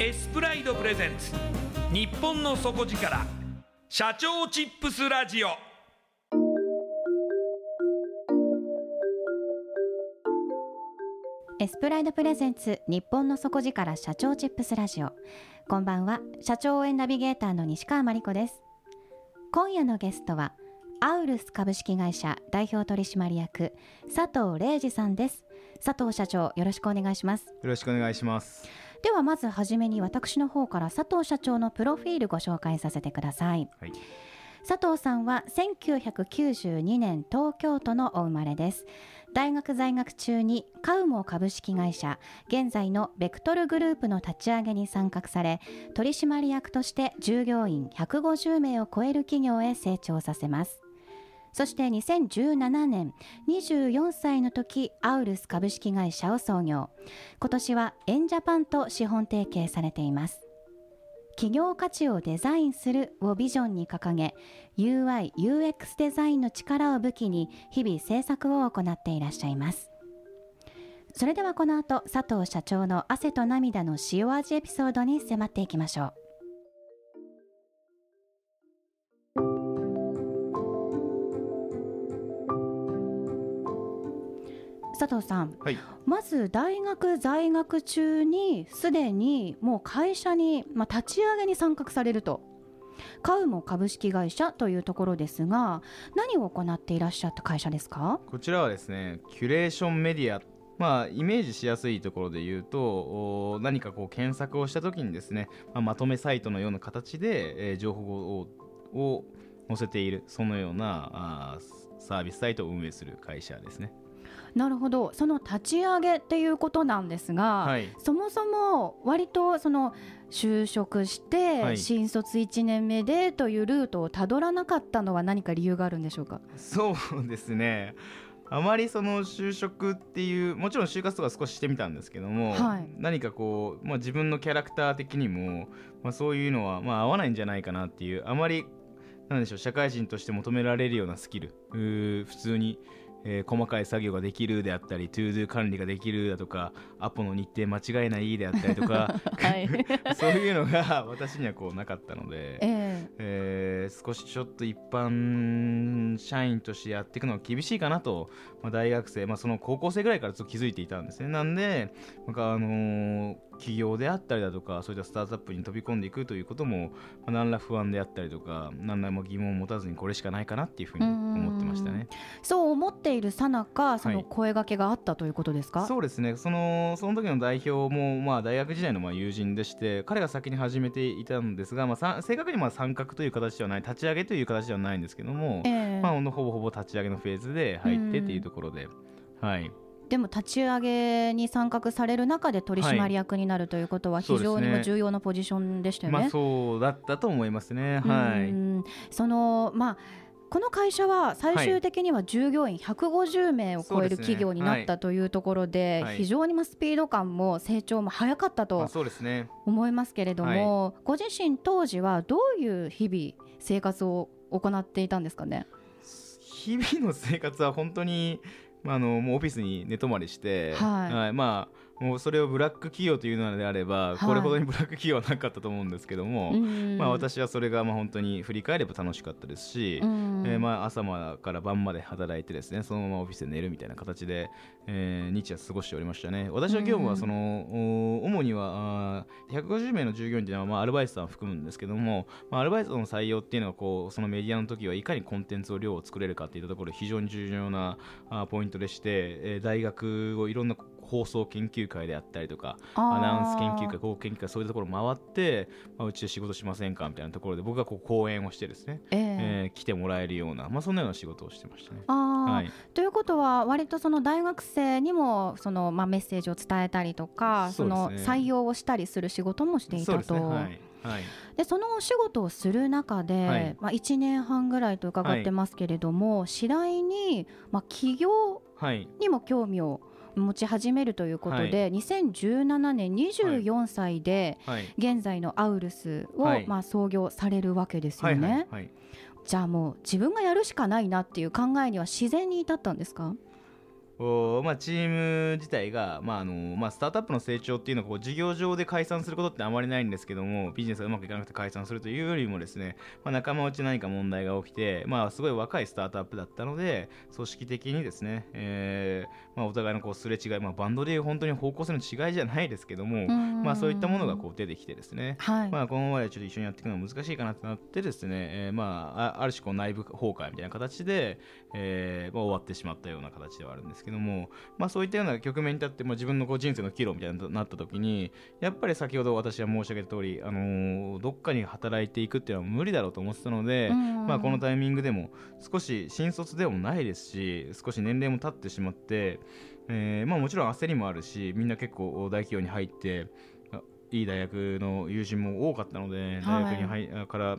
エスプライドプレゼンツ。日本の底力。社長チップスラジオ。エスプライドプレゼンツ日本の底力。社長チップスラジオ。こんばんは。社長応援ナビゲーターの西川真理子です。今夜のゲストはアウルス株式会社代表取締役佐藤礼二さんです。佐藤社長よろしくお願いします。よろしくお願いします。ではまずはじめに私の方から佐藤社長のプロフィールご紹介させてください、はい。佐藤さんは1992年東京都のお生まれです。大学在学中にカウモ株式会社現在のベクトルグループの立ち上げに参画され取締役として従業員150名を超える企業へ成長させますそして2017年24歳の時アウルス株式会社を創業。今年はエンジャパンと資本提携されています。企業価値をデザインするをビジョンに掲げ UI、UX デザインの力を武器に日々制作を行っていらっしゃいます。それではこの後佐藤社長の汗と涙の塩味エピソードに迫っていきましょう。佐藤さん、はい。まず大学在学中にすでにもう会社に、まあ、立ち上げに参画されると。カウモ株式会社というところですが何を行っていらっしゃった会社ですか？こちらはですねキュレーションメディアまあイメージしやすいところで言うとお何かこう検索をした時にですね、まあ、まとめサイトのような形で、えー情報をを載せているそのようなあーサービスサイトを運営する会社ですねなるほど。その立ち上げっていうことなんですが、はい。そもそも割とその就職して、はい。新卒1年目でというルートをたどらなかったのは何か理由があるんでしょうか？そうですね。あまりその就職っていうもちろん就活とか少ししてみたんですけども、はい。何かこう、まあ、自分のキャラクター的にも、まあ、そういうのは、まあ、合わないんじゃないかなっていうあまりなんでしょう社会人として求められるようなスキル普通に、えー細かい作業ができるであったり ToDo 管理ができるだとかアポの日程間違えないであったりとか、はい。そういうのが 私にはこうなかったので、えはいえー少しちょっと一般社員としてやっていくのは厳しいかなと、まあ、大学生、まあ、その高校生ぐらいからちょっと気づいていたんですね。なんで、なんかあのー企業であったりだとかそういったスタートアップに飛び込んでいくということも、まあ、何ら不安であったりとか何らも疑問を持たずにこれしかないかなっていうふうに思ってましたね。そう思っているさなかそのはい。声掛けがあったということですか、そうですね。そのその時の代表も、まあ、大学時代のまあ友人でして彼が先に始めていたんですが、まあ、さ正確にまあ参画という形ではない立ち上げという形ではないんですけども、ええ。まあ、ほぼほぼ立ち上げのフェーズで入ってっていうところで、はい、でも立ち上げに参画される中で取締役になるということは非常にそうですねまあ重要なポジションでしたよね。まあそうだったと思いますね。はい。うんそのまあこの会社は最終的には従業員150名を超える企業になったというところではい非常にまあスピード感も成長も早かったまあと。思いますけれども、ご自身当時はどういう日々生活を行っていたんですかね？日々の生活は本当に、まあ、あのもうオフィスに寝泊まりして、はいまあもうそれをブラック企業というのであれば、はい。これほどにブラック企業はなかったと思うんですけども、うん。まあ、私はそれがまあ本当に振り返れば楽しかったですし、うん。えーまあ朝まから晩まで働いてですねそのままオフィスで寝るみたいな形で、えー日夜過ごしておりましたね。私の業務はその、お主にはあー150名の従業員というのは、まあ、アルバイトさんを含むんですけども、まあ、アルバイトの採用っていうのはこうそのメディアの時はいかにコンテンツを量を作れるかっていったところ非常に重要なポイントでして、えー大学をいろんな放送研究会であったりとかアナウンス研究会、広告研究会、そういうところ回って、まあ、うちで仕事しませんかみたいなところで、僕がこう講演をしてですね、えええー来てもらえるような、まあ、そんなような仕事をしてましたね。はい、ということは割とその大学生にもそのまあメッセージを伝えたりとかそ,、ねの採用をしたりする仕事もしていたと。はい。はい。でそのお仕事をする中で、はいまあ、1年半ぐらいと伺ってますけれども、次第に、まあ、企業はい。にも興味を持ち始めるということで、2017年24歳ではい。現在のアウルスを、はいまあ、創業されるわけですはい。よね、はい。はい。じゃあもう自分がやるしかないなっていう考えには自然に至ったんですか？おまあ、チーム自体が、まああのまあ、スタートアップの成長っていうのはこう事業上で解散することってあまりないんですけどもビジネスがうまくいかなくて解散するというよりもですね、まあ、仲間内で何か問題が起きて、まあ、すごい若いスタートアップだったので組織的にですね、えーまあ、お互いのこうすれ違い、まあ、バンドでいう本当に方向性の違いじゃないですけども、まあ、そういったものがこう出てきてですね、はい、まあ、このままでちょっと一緒にやっていくのは難しいかなってなってですね、えーまあ、あある種こう内部崩壊みたいな形で、えーまあ、終わってしまったような形ではあるんですけども、まあ、そういったような局面に立って、まあ、自分のこう人生の岐路みたいになった時にやっぱり先ほど私は申し上げた通り、あのーどっかに働いていくっていうのは無理だろうと思ってたので、うん。まあ、このタイミングでも少し新卒でもないですし少し年齢も経ってしまって、えーまあ、もちろん焦りもあるしみんな結構大企業に入ってあいい大学の友人も多かったので大学に入、あから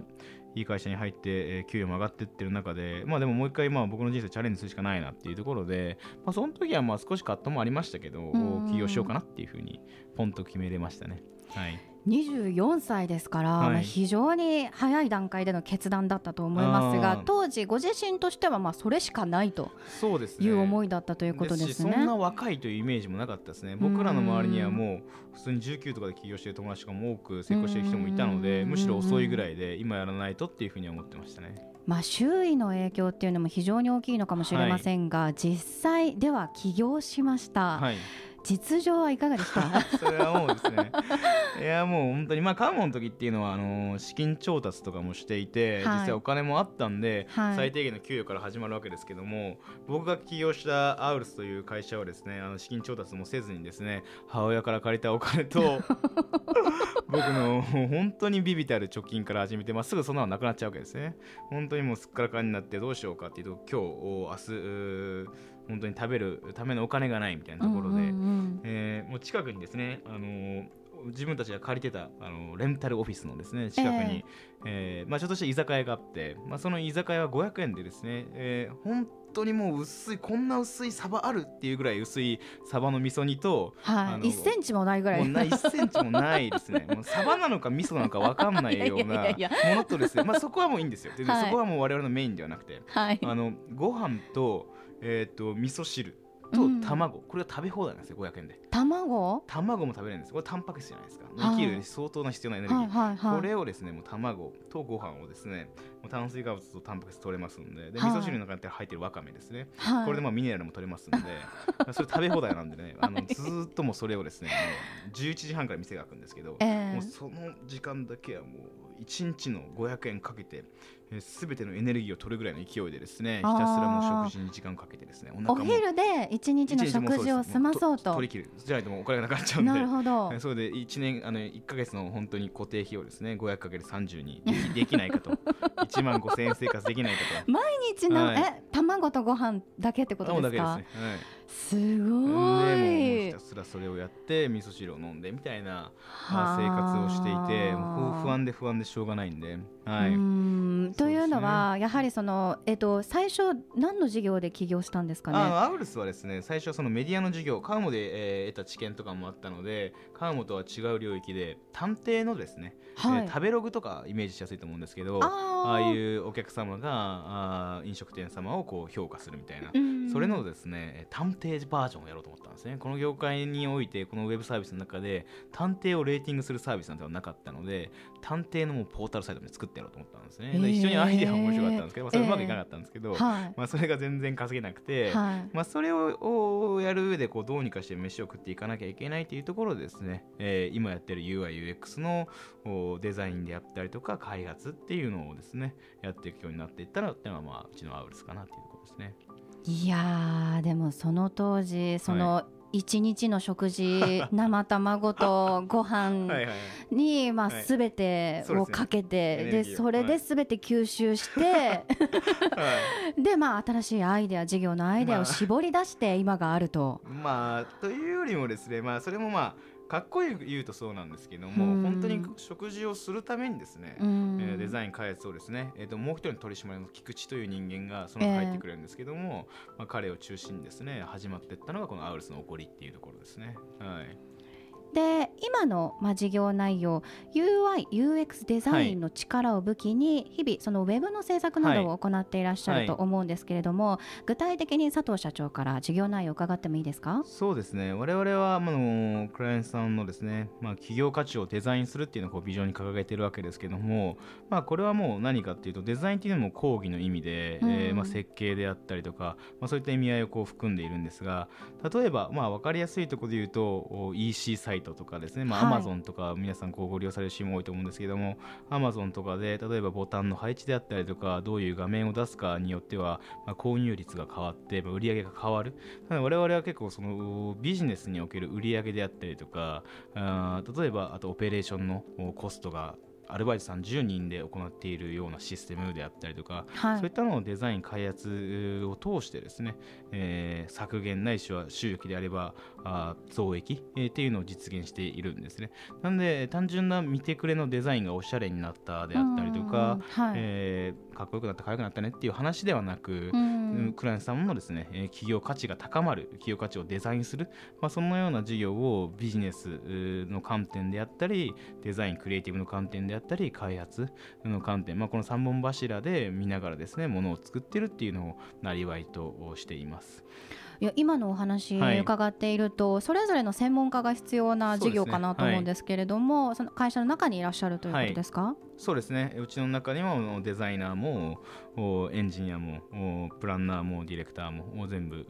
いい会社に入って、えー給与も上がってってる中で、まあ、でももう一回まあ僕の人生チャレンジするしかないなっていうところで、まあ、その時はまあ少し葛藤もありましたけどん起業しようかなっていうふうにポンと決めれましたね。はい24歳ですから、はい。まあ非常に早い段階での決断だったと思いますあがー。当時ご自身としてはまあそれしかないという思いだったということですね。しそんな若いというイメージもなかったですね。僕らの周りにはもう普通に19とかで起業してる友達とかも多く成功してる人もいたのでうん。むしろ遅いぐらいで今やらないとっていうふうには思ってましたね。まあ周囲の影響っていうのも非常に大きいのかもしれませんが、実際では起業しました、はい実情はいかがでした それはもうですね。いやもう本当にまあカモの時っていうのはあのー資金調達とかもしていて、はい。実際お金もあったんで、はい。最低限の給与から始まるわけですけども僕が起業したアウルスという会社はですねあの資金調達もせずにですね母親から借りたお金と 僕の本当にビビたる貯金から始めて、まあ、すぐそんなのなくなっちゃうわけですね。本当にもうすっからかんになってどうしようかっていうと今日明日本当に食べるためのお金がないみたいなところで、うんうんうん。えーもう近くにですね、あのー自分たちが借りてた、あのーレンタルオフィスのですね近くに、えーまあ、ちょっとした居酒屋があって、まあ、その居酒屋は500円でですね、えー本当にもう薄いこんな薄いサバあるっていうぐらい薄いサバの味噌煮とはい、あの1センチもないぐらい。もうな1センチもないですね。もうサバなのか味噌なのか分かんないような ものとですね、まあ、そこはもういいんですよ、ではい。そこはもう我々のメインではなくてはい、あのご飯と,、えー、と味噌汁とうん。卵、これが食べ放題なんですよ500円で。卵？卵も食べれるんですこれタンパク質じゃないですか。はい。生きるに相当な必要なエネルギー、はいはいはい。これをですねもう卵とご飯をですね炭水化物とタンパク質取れますんで。ではい。味噌汁の中に入ってるわかめですね、はい。これでまあミネラルも取れますんで。それ食べ放題なんでね。あのずーっともうそれをですねもう11時半から店が開くんですけど、ええ。もうその時間だけはもう1日の500円かけて、えー、全てのエネルギーを取るぐらいの勢いでですねひたすらもう食事に時間をかけてですねお昼で一日の食事を済まそうと。取り切る。じゃないともうお金がなくなっちゃうんで。なるほど。はいそれで1年あの1か月の本当に固定費をですね 500×30 にできできないかと。1万5000円生活できないかと。毎日の、はい。え卵とご飯だけってこと卵ですか？だけですね、はいすでもごういひたすらそれをやって味噌汁を飲んでみたいなはまあ生活をしていて不不安で不安でしょうがないんで、はい、うーんというのは、やはりその、えっと、最初何の事業で起業したんですかね？あのアウルスはですね最初はそのメディアの授業カウモで、えー得た知見とかもあったのでカウモとは違う領域で探偵のですね、はい。えー食べログとかイメージしやすいと思うんですけどあー。ああいうお客様があー飲食店様をこう評価するみたいな、うん。それのですね探偵バージョンをやろうと思ったんですね。この業界においてこのウェブサービスの中で探偵をレーティングするサービスなんてはなかったので探偵のもうポータルサイトで作ってやろうと思ったんですね、でへー。一緒にアイデアも面白かったんですけど、まあそれうまくいかなかったんですけど、はい。まあ、それが全然稼げなくて、はい。まあ、それををやる上でこうどうにかして飯を食っていかなきゃいけないというところでですね、えー今やってる UIUX のおデザインであったりとか開発っていうのをですねやっていくようになっていったらっていうのはまあうちのアウルスかなっていうところですね。いやーでもその当時その一日の食事、生卵とご飯はいはいにまあはい。全てをかけて、エネルでギーを。それで全て吸収して、はい。でまあ新しいアイデア事業のアイデアを絞り出して今があると。まあというよりもですねまあそれもまあかっこよく言うとそうなんですけどもうん。本当に食事をするためにですね、うん。えーデザイン開発をですね、えー、ともう一人の取締役の菊池という人間がその後入ってくれるんですけども、まあ、彼を中心にですね始まっていったのがこのアウルスの起こりっていうところですね。はいで今の、まあ、事業内容 UIUX デザインの力を武器に日々そのウェブの制作などを行っていらっしゃると思うんですけれども、具体的に佐藤社長から事業内容を伺ってもいいですか？そうですね。我々は、まああのクライアントさんのですね、まあ、企業価値をデザインするっていうのをこうビジョンに掲げているわけですけども、まあ、これはもう何かっていうとデザインっていうのも講義の意味で、うん。えーまあ、設計であったりとか、まあ、そういった意味合いをこう含んでいるんですが例えば、まあ、分かりやすいところで言うとお EC サイトとかですね、まあ、はい。Amazon とか皆さんこうご利用されるシーンも多いと思うんですけども Amazon とかで例えばボタンの配置であったりとかどういう画面を出すかによっては、まあ、購入率が変わって、まあ、売り上げが変わる。なので我々は結構そのビジネスにおける売り上げであったりとかあー例えばあとオペレーションのおコストがアルバイトさん10人で行っているようなシステムであったりとか、はそういったのをデザイン開発を通してですね、えー削減ないしは収益であればあー増益、えーっていうのを実現しているんですね。なので単純な見てくれのデザインがおしゃれになったであったりとか、はい。えーかっこよくなったかわいくなったねっていう話ではなく、うんクライアントさんのですね、えー企業価値が高まる企業価値をデザインする、まあ、そのような事業をビジネスの観点であったりデザインクリエイティブの観点であったり開発の観点、まあ、この3本柱で見ながらですねものを作ってるっていうのをなりわいとしています。いや今のお話はい。伺っていると、それぞれの専門家が必要な事業かなと思うんですけれどもそ,、の会社の中にいらっしゃるということですか、そうですね。うちの中にもデザイナーもおエンジニアもおプランナーもディレクターもお全部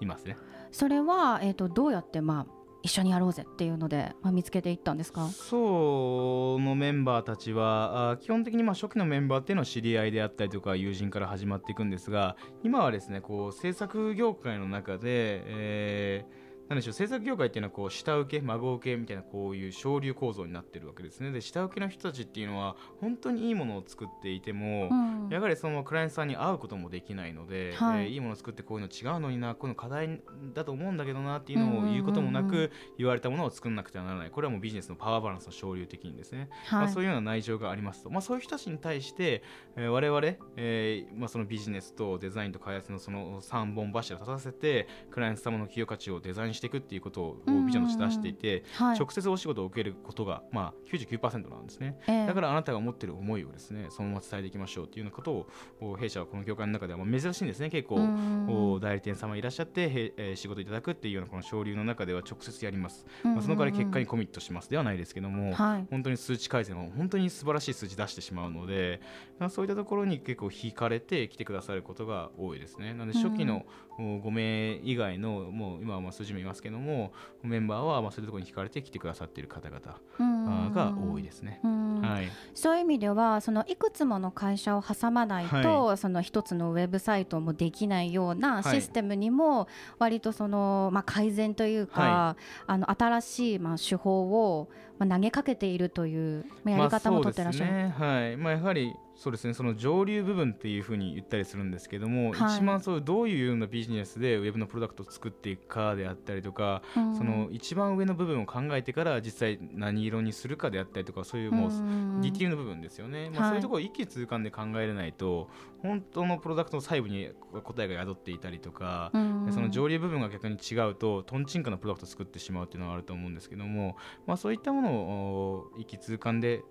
いますね。それは、えー、とどうやって、まあ、一緒にやろうぜっていうので、まあ、見つけていったんですか？そうのメンバーたちはあ基本的にまあ初期のメンバーっていうのは知り合いであったりとか友人から始まっていくんですが今はですねこう制作業界の中で、えーなんでしょう制作業界っていうのはこう下請け孫請けみたいなこういう昇流構造になってるわけですね。で下請けの人たちっていうのは本当にいいものを作っていても、うん。やはりそのクライアントさんに会うこともできないので、はい。いえーいいものを作ってこういうの違うのになこういうの課題だと思うんだけどなっていうのを言うこともなく言われたものを作らなくてはならない。これはもうビジネスのパワーバランスの昇流的にですね、まあ、はいそういうような内情がありますと、まあ、そういう人たちに対して、えー我々、えーまあ、そのビジネスとデザインと開発のその3本柱立たせてクライアント様の企業価値をデザインししていくっていうことをビジョンとして出していて、はい。直接お仕事を受けることが、まあ、99%なんですね。ええ。だからあなたが持っている思いをですねそのまま伝えていきましょうっていうようなことをお弊社はこの業界の中ではまあ珍しいんですね。結構代理店様いらっしゃってへ、えー仕事いただくっていうようなこの省流の中では直接やります、まあ、その代わり結果にコミットしますではないですけども、はい。本当に数値改善を本当に素晴らしい数値出してしまうので、まあ、そういったところに結構引かれて来てくださることが多いですね。なので初期のお5名以外のもう今はまあ数字もいますけどもメンバーはまあそういうところに引かれて来てくださっている方々が多いですね。うん。はい。そういう意味ではそのいくつもの会社を挟まないと、その一つのウェブサイトもできないようなシステムにも割とその、まあ、改善というか、はあの新しいまあ手法をまあ投げかけているという、まあ、やり方も取ってらっしゃる。まあねはい。まあ、やはりそうですね。その上流部分っていうふうに言ったりするんですけども、はい。一番そうどういうようなビジネスでウェブのプロダクトを作っていくかであったりとか、うん。その一番上の部分を考えてから実際何色にするかであったりとかそういうもう、んディティールの部分ですよね、まあ、はい。そういうところを一気通貫で考えれないと本当のプロダクトの細部に答えが宿っていたりとか、うんその上流部分が逆に違うとトンチンカなプロダクトを作ってしまうっていうのがあると思うんですけども、まあ、そういったものをお一気通貫で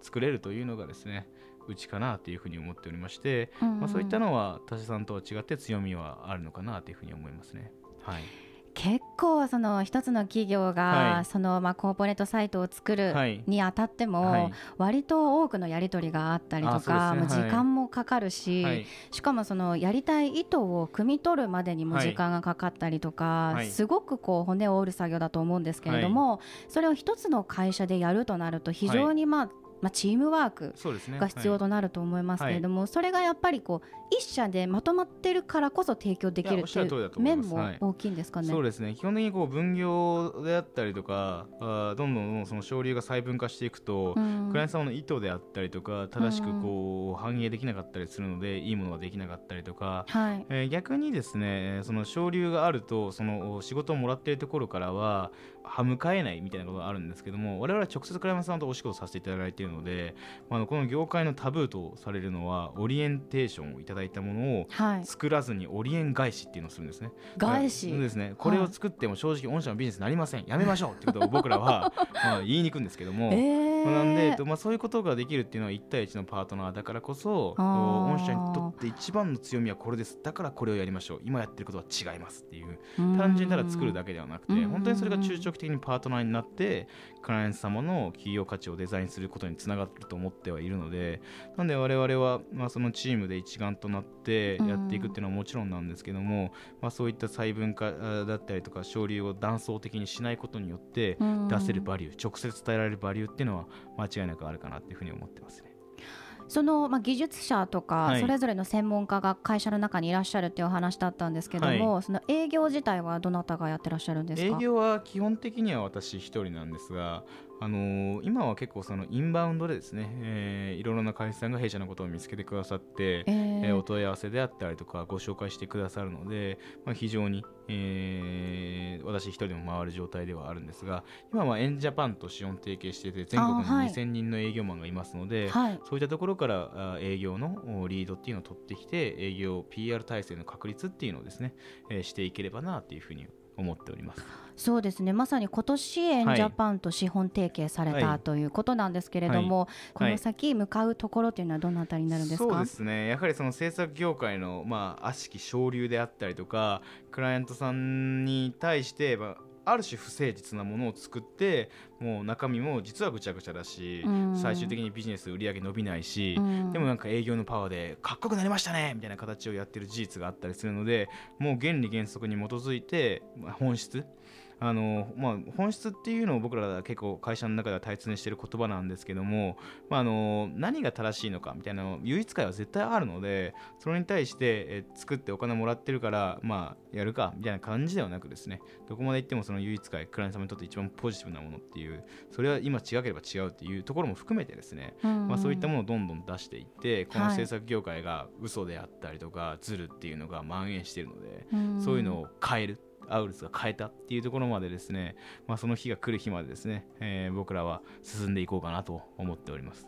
作れるというのがですねうちかなというふうに思っておりまして、うんまあ、そういったのは他社さんとは違って強みはあるのかなというふうに思いますね。はい。結構その一つの企業が、はい。そのまあコーポレートサイトを作るはいにあたっても、はい。割と多くのやり取りがあったりとあか、時間もかかるし、はい。しかもそのやりたい意図を汲み取るまでにも時間がかかったりとか、はい。すごくこう骨を折る作業だと思うんですけれども、それを一つの会社でやるとなると非常にまあ、まあ、チームワークが必要となると思いますけれども、それがやっぱりこう一社でまとまってるからこそ提供できると思い面も大きいんですかね？そうですね。基本的にこう分業であったりとかあーどんどんその省流が細分化していくと、うん。クライアント様の意図であったりとか正しくこう反映できなかったりするのでいいものができなかったりとか、はい。えー逆にですねその省流があるとその仕事をもらっているところからは歯向かえないみたいなことがあるんですけども我々は直接クライアントさんとお仕事させていただいているので、まあこの業界のタブーとされるのはオリエンテーションをいただいたものをはい、作らずにオリエン返しっていうのをするんですね。返しですね。これを作っても正直御社のビジネスになりません。やめましょうってことを僕らは まあ言いに行くんですけども。えーまあなんで、えっとまあ、そういうことができるっていうのは1対1のパートナーだからこそ御社にとって一番の強みはこれですだからこれをやりましょう今やってることは違いますっていう単純にただ作るだけではなくてうん本当にそれが中長期的にパートナーになってクライアント様の企業価値をデザインすることにつながると思ってはいるのでなんで我々は、まあ、そのチームで一丸となってやっていくっていうのはもちろんなんですけども、まあ、そういった細分化あだったりとか省流を断層的にしないことによってうん出せるバリュー直接伝えられるバリューっていうのは間違いなくあるかなっていうふうに思ってますね。その、まあ、技術者とか、はい。それぞれの専門家が会社の中にいらっしゃるっていうお話だったんですけども、その営業自体はどなたがやってらっしゃるんですか？営業は基本的には私一人なんですが、あのー今は結構そのインバウンドでですね、えーいろいろな会社さんが弊社のことを見つけてくださって、えー。えーお問い合わせであったりとかご紹介してくださるので、まあ、非常に、えー私一人でも回る状態ではあるんですが今はエンジャパンと資本提携していて全国にあはい。2000人の営業マンがいますので、はい。そういったところからあ営業のおリードっていうのを取ってきて営業 PR 体制の確立っていうのをですね、えーしていければなというふうに思っております。そうですね。まさに今年エンはい。ジャパンと資本提携された、はい。ということなんですけれども、この先向かうところというのはどのあたりになるんですか、そうですね。やはりその制作業界の、まあ、悪しき昇流であったりとかクライアントさんに対して、まあある種不誠実なものを作ってもう中身も実はぐちゃぐちゃだしうん。最終的にビジネス売り上げ伸びないしうん。でもなんか営業のパワーでかっこよくなりましたねみたいな形をやってる事実があったりするのでもう原理原則に基づいて、まあ、本質あのまあ、本質っていうのを僕らは結構会社の中では大切にしている言葉なんですけども、まあ、あの何が正しいのかみたいなの唯一解は絶対あるのでそれに対してえ作ってお金もらってるから、まあ、やるかみたいな感じではなくですねどこまでいってもその唯一解クライアント様にとって一番ポジティブなものっていうそれは今違ければ違うっていうところも含めてですねうん。まあ、そういったものをどんどん出していってこのはい制作業界が嘘であったりとかずるっていうのが蔓延しているので、うん。そういうのを変えるアウルスが変えたっていうところまでですね、まあ、その日が来る日までですね、えー僕らは進んでいこうかなと思っております。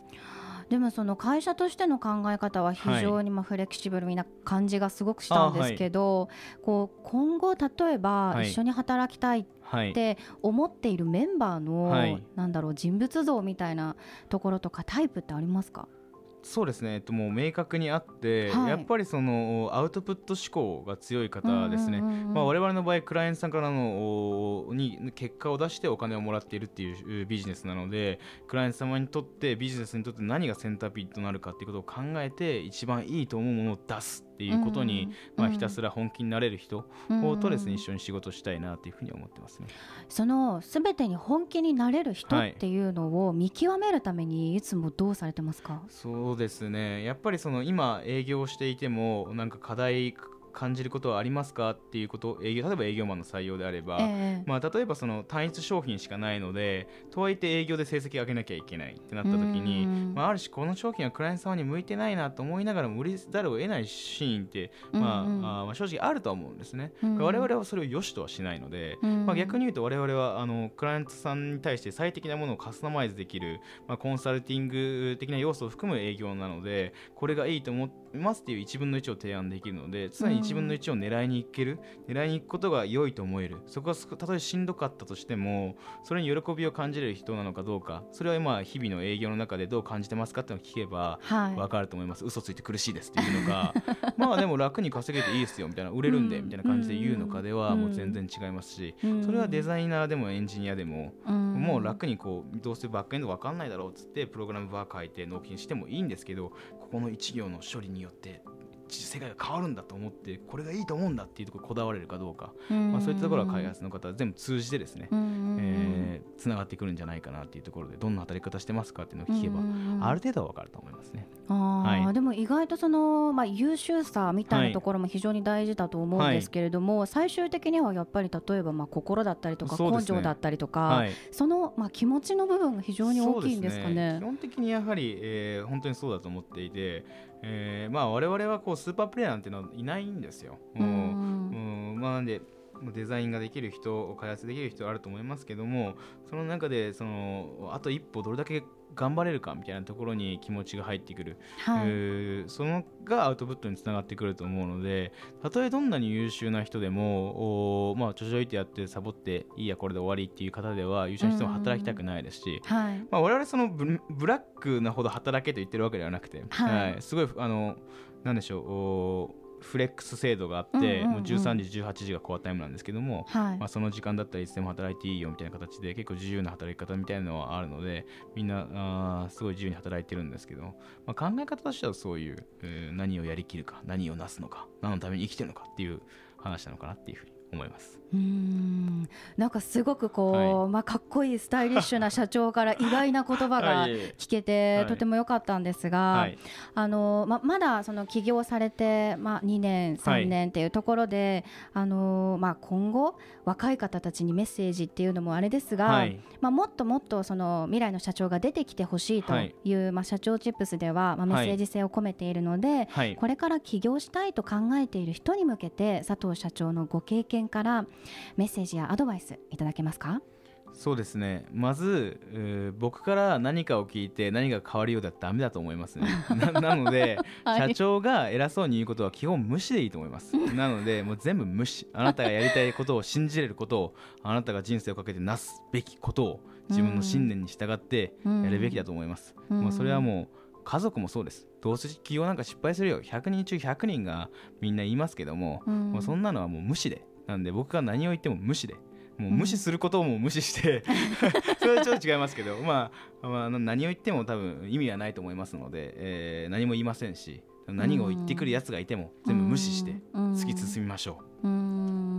でもその会社としての考え方は非常にまあフレキシブルな感じがすごくしたんですけど、こう今後例えばはい一緒に働きたいっはい。て思っているメンバーの、はい。なんだろう人物像みたいなところとかタイプってありますか？そうですね、えっと、もう明確にあって、はい。やっぱりそのアウトプット思考が強い方ですね、まあ、我々の場合クライアントさんからのおに結果を出してお金をもらっているっていうビジネスなのでクライアント様にとってビジネスにとって何がセンターピットになるかっていうことを考えて一番いいと思うものを出すっていうことに、まあ、ひたすら本気になれる人うん。とですね一緒に仕事したいなというふうに思ってますね。そのすべてに本気になれる人はいっていうのを見極めるためにいつもどうされてますか、そうですね。やっぱりその今営業していてもなんか課題感じることはありますかっていうこと営業例えば営業マンの採用であれば、ええ。まあ、例えばその単一商品しかないのでとはいって営業で成績上げなきゃいけないってなった時にうん。まあ、ある種この商品はクライアント様に向いてないなと思いながらも売りざるを得ないシーンって、まあうんうん。あーまあ正直あるとは思うんですね、うん。我々はそれを良しとはしないので、うん。まあ、逆に言うと我々はあのクライアントさんに対して最適なものをカスタマイズできる、まあ、コンサルティング的な要素を含む営業なのでこれがいいと思いますっていう1分の1を提案できるので常に1分の1を狙いに行ける、狙いに行くことが良いと思える。そこがすたとえしんどかったとしてもそれに喜びを感じれる人なのかどうかそれは今日々の営業の中でどう感じてますかっていうのを聞けばはい。分かると思います。嘘ついて苦しいですっていうのか まあでも楽に稼げていいですよみたいな売れるんでうん。みたいな感じで言うのかではうん。もう全然違いますしうん。それはデザイナーでもエンジニアでもうん。もう楽にこうどうせバックエンド分かんないだろうっつってプログラムバー書いて納品してもいいんですけどここの1行の処理によって世界が変わるんだと思ってこれがいいと思うんだっていうところにこだわれるかどうか、まあ、そういったところは開発の方は全部通じてですね。えーつながってくるんじゃないかなっていうところでどんな働き方してますかっていうのを聞けばある程度は分かると思いますね。あーはい。でも意外とその、まあ、優秀さみたいなところも非常に大事だと思うんですけれども、最終的にはやっぱり例えばまあ心だったりとか根性だったりとかはい。そのまあ気持ちの部分が非常に大きいんですかそうね。基本的にやはり、えー本当にそうだと思っていて、えーまあ、我々はこうスーパープレイヤーなんていうのはいないんですよ。うんうんまあ、なんでデザインができる人開発できる人あると思いますけどもその中でそのあと一歩どれだけ頑張れるかみたいなところに気持ちが入ってくる、はい。えーそのがアウトプットにつながってくると思うのでたとえどんなに優秀な人でもおまあちょちょいってやってサボっていいやこれで終わりっていう方では優秀な人は働きたくないですし、はい。まあ、我々そのブブラックなほど働けと言ってるわけではなくて、はい。すごいあのなんでしょうおフレックス制度があって、もう13時18時がコアタイムなんですけども、はい。まあ、その時間だったらいつでも働いていいよみたいな形で結構自由な働き方みたいなのはあるのでみんなあーすごい自由に働いてるんですけど、まあ、考え方としてはそういう、えー何をやりきるか何をなすのか何のために生きてるのかっていう話なのかなっていうふうに思います。うーん。なんかすごくこう、はまあ、かっこいいスタイリッシュな社長から意外な言葉が 聞けて、はい。とても良かったんですが、はい。あのままだその起業されて、まあ、2年、3年っていうところで、あのまあ、今後、若い方たちにメッセージっていうのもあれですが、はい。まあ、もっともっとその未来の社長が出てきてほしいという、まあ、社長チップスでは、まあ、メッセージ性を込めているので、はい。これから起業したいと考えている人に向けて佐藤社長のご経験からメッセージやアドバイスいただけますか？そうですね。まず、えー僕から何かを聞いて何が変わるようだったらダメだと思いますね。ななので、はい。社長が偉そうに言うことは基本無視でいいと思います。なのでもう全部無視。あなたがやりたいことを信じれることをあなたが人生をかけてなすべきことを自分の信念に従ってやるべきだと思います、うん。もうそれはもう家族もそうです。どうせ起業なんか失敗するよ。100人中100人がみんな言いますけども、うん。もうそんなのはもう無視でなんで僕が何を言っても無視でもう無視することをもう無視して、それはちょっと違いますけど、まあ、まあな何を言っても多分意味はないと思いますので、えー何も言いませんし何を言ってくるやつがいても全部無視してうん。突き進みましょう。う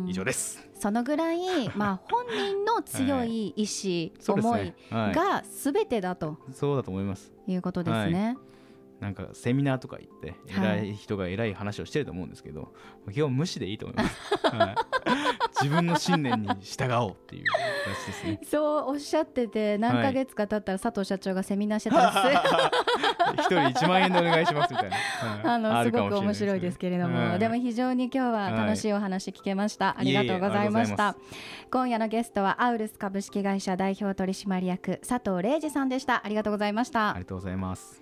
以上です。そのぐらい、まあ、本人の強い意志、そうです思いが全てだと。そうだと思います。いうことですね。なんかセミナーとか行ってはい。偉い人が偉い話をしてると思うんですけど、基本無視でいいと思います、はい、自分の信念に従おうっていう話ですね。そうおっしゃってて何ヶ月か経ったら佐藤社長がセミナーしてたらす、一人1万円でお願いしますみたいな、はい。あのすごく面白いですけれども、はい。でも非常に今日は楽しいお話聞けました、ありがとうございました。今夜のゲストはアウルス株式会社代表取締役佐藤玲二さんでした。ありがとうございました。ありがとうございます